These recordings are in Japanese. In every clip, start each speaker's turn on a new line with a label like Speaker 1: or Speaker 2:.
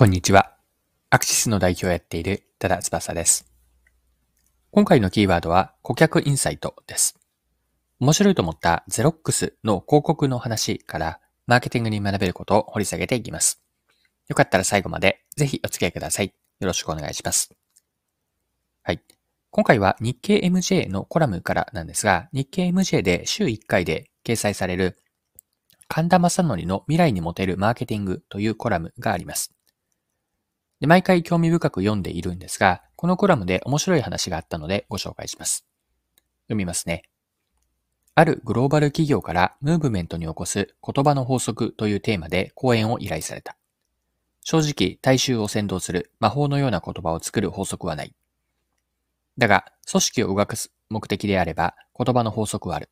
Speaker 1: こんにちは。アクシスの代表をやっている多田翼です。今回のキーワードは顧客インサイトです。面白いと思ったゼロックスの広告の話からマーケティングに学べることを掘り下げていきます。よかったら最後までぜひお付き合いください。よろしくお願いします。はい。今回は日経 MJ のコラムからなんですが、日経 MJ で週1回で掲載される神田正則の未来に持てるマーケティングというコラムがあります。で、毎回興味深く読んでいるんですが、このコラムで面白い話があったのでご紹介します。読みますね。あるグローバル企業からムーブメントに起こす言葉の法則というテーマで講演を依頼された。正直、大衆を先導する魔法のような言葉を作る法則はない。だが、組織を動かす目的であれば言葉の法則はある。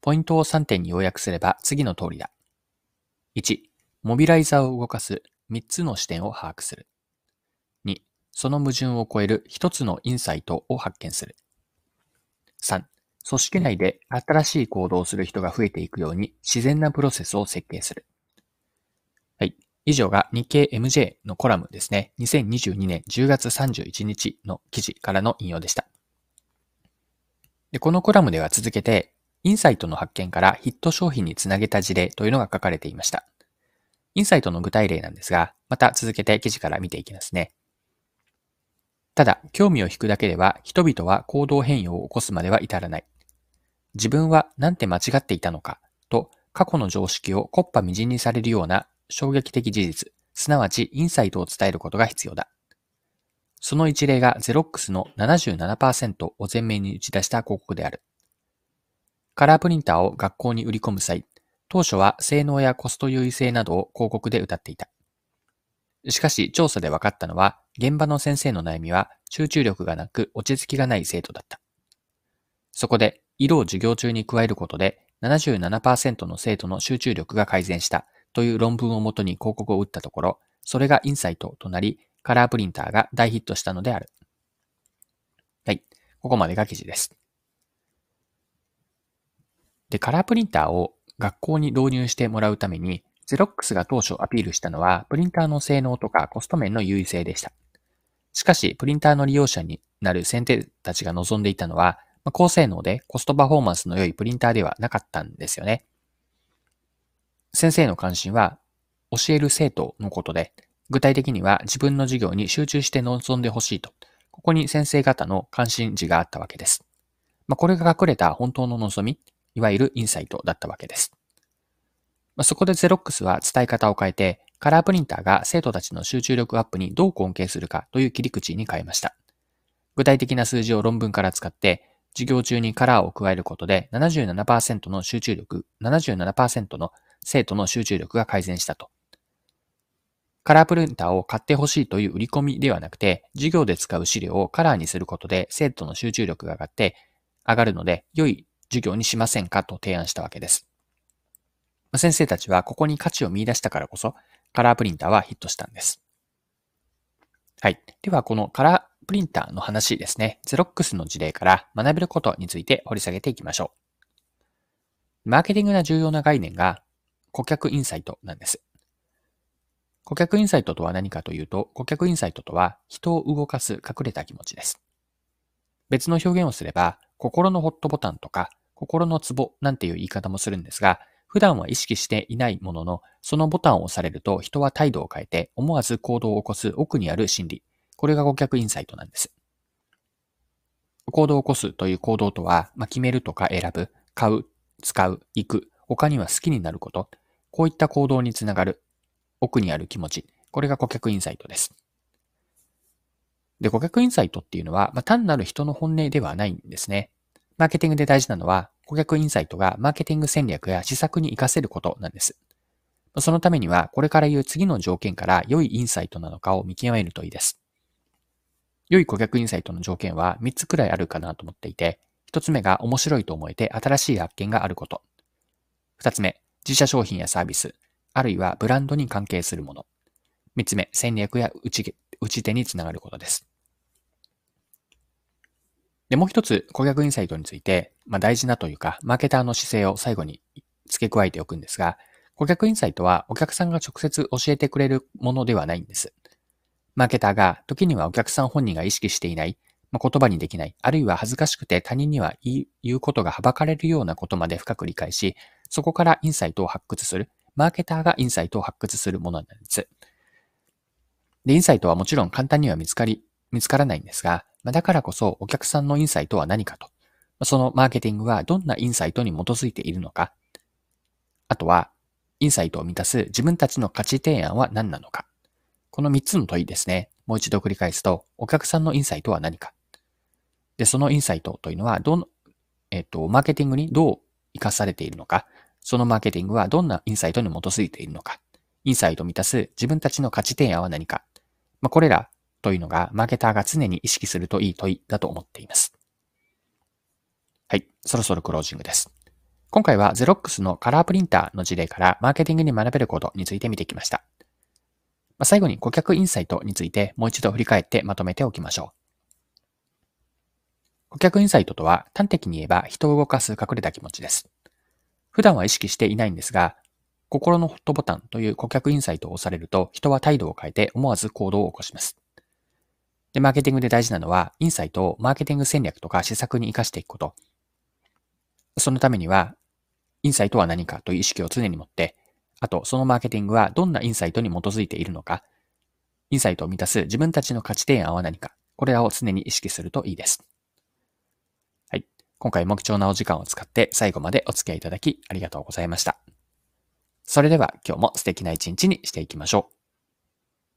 Speaker 1: ポイントを3点に要約すれば次の通りだ。1、モビライザーを動かす3つの視点を把握する。その矛盾を超える一つのインサイトを発見する。3. 組織内で新しい行動をする人が増えていくように自然なプロセスを設計する。はい。以上が日経 MJ のコラムですね。2022年10月31日の記事からの引用でした。でこのコラムでは続けて、インサイトの発見からヒット商品につなげた事例というのが書かれていました。インサイトの具体例なんですが、また続けて記事から見ていきますね。ただ、興味を引くだけでは人々は行動変容を起こすまでは至らない。自分はなんて間違っていたのかと過去の常識をこっぱみじんにされるような衝撃的事実、すなわちインサイトを伝えることが必要だ。その一例がゼロックスの77%を前面に打ち出した広告である。カラープリンターを学校に売り込む際、当初は性能やコスト優位性などを広告で謳っていた。しかし調査で分かったのは、現場の先生の悩みは集中力がなく落ち着きがない生徒だった。そこで、色を授業中に加えることで77%の生徒の集中力が改善したという論文をもとに広告を打ったところ、それがインサイトとなり、カラープリンターが大ヒットしたのである。はい。ここまでが記事です。で、カラープリンターを学校に導入してもらうために、ゼロックスが当初アピールしたのは、プリンターの性能とかコスト面の優位性でした。しかし、プリンターの利用者になる先生たちが望んでいたのは、高性能でコストパフォーマンスの良いプリンターではなかったんですよね。先生の関心は、教える生徒のことで、具体的には自分の授業に集中して望んでほしいと、ここに先生方の関心事があったわけです。まあ、これが隠れた本当の望み、いわゆるインサイトだったわけです。まあ、そこでゼロックスは伝え方を変えて、カラープリンターが生徒たちの集中力アップにどう貢献するかという切り口に変えました。具体的な数字を論文から使って、授業中にカラーを加えることで77%の集中力、77%の生徒の集中力が改善したと。カラープリンターを買ってほしいという売り込みではなくて、授業で使う資料をカラーにすることで生徒の集中力が上がって、上がるので、良い授業にしませんかと提案したわけです。先生たちはここに価値を見出したからこそ、カラープリンターはヒットしたんです。はい。では、このカラープリンターの話ですね。ゼロックスの事例から学べることについて掘り下げていきましょう。マーケティングな重要な概念が顧客インサイトなんです。顧客インサイトとは何かというと、顧客インサイトとは人を動かす隠れた気持ちです。別の表現をすれば、心のホットボタンとか、心のツボなんていう言い方もするんですが、普段は意識していないものの、そのボタンを押されると人は態度を変えて思わず行動を起こす奥にある心理。これが顧客インサイトなんです。行動を起こすという行動とは、まあ、決めるとか選ぶ、買う、使う、行く、他には好きになること、こういった行動につながる奥にある気持ち。これが顧客インサイトです。で、顧客インサイトっていうのは、まあ、単なる人の本音ではないんですね。マーケティングで大事なのは、顧客インサイトがマーケティング戦略や施策に活かせることなんです。そのためには、これから言う次の条件から良いインサイトなのかを見極めるといいです。良い顧客インサイトの条件は3つくらいあるかなと思っていて、1つ目が面白いと思えて新しい発見があること。2つ目、自社商品やサービス、あるいはブランドに関係するもの。3つ目、戦略や打ち打ち手につながることです。で、もう一つ、顧客インサイトについて、まあ、大事なというか、マーケターの姿勢を最後に付け加えておくんですが、顧客インサイトはお客さんが直接教えてくれるものではないんです。マーケターが時にはお客さん本人が意識していない、まあ、言葉にできない、あるいは恥ずかしくて他人には言うことがはばかれるようなことまで深く理解し、そこからインサイトを発掘する。マーケターがインサイトを発掘するものなんです。で、インサイトはもちろん簡単には見つかり、見つからないんですが、まあ、だからこそお客さんのインサイトは何かと。そのマーケティングはどんなインサイトに基づいているのか。あとは、インサイトを満たす自分たちの価値提案は何なのか。この3つの問いですね。もう一度繰り返すと、お客さんのインサイトは何か。で、そのインサイトというのは、どの、えっ、と、マーケティングにどう活かされているのか。そのマーケティングはどんなインサイトに基づいているのか。インサイトを満たす自分たちの価値提案は何か。まあ、これらというのが、マーケターが常に意識するといい問いだと思っています。はい。そろそろクロージングです。今回は Xerox のカラープリンターの事例からマーケティングに学べることについて見てきました。まあ、最後に顧客インサイトについてもう一度振り返ってまとめておきましょう。顧客インサイトとは端的に言えば人を動かす隠れた気持ちです。普段は意識していないんですが、心のホットボタンという顧客インサイトを押されると人は態度を変えて思わず行動を起こします。で、マーケティングで大事なのは、インサイトをマーケティング戦略とか施策に活かしていくこと。そのためには、インサイトは何かという意識を常に持って、あと、そのマーケティングはどんなインサイトに基づいているのか、インサイトを満たす自分たちの価値提案は何か、これらを常に意識するといいです。はい。今回も貴重なお時間を使って最後までお付き合いいただきありがとうございました。それでは今日も素敵な一日にしていきましょう。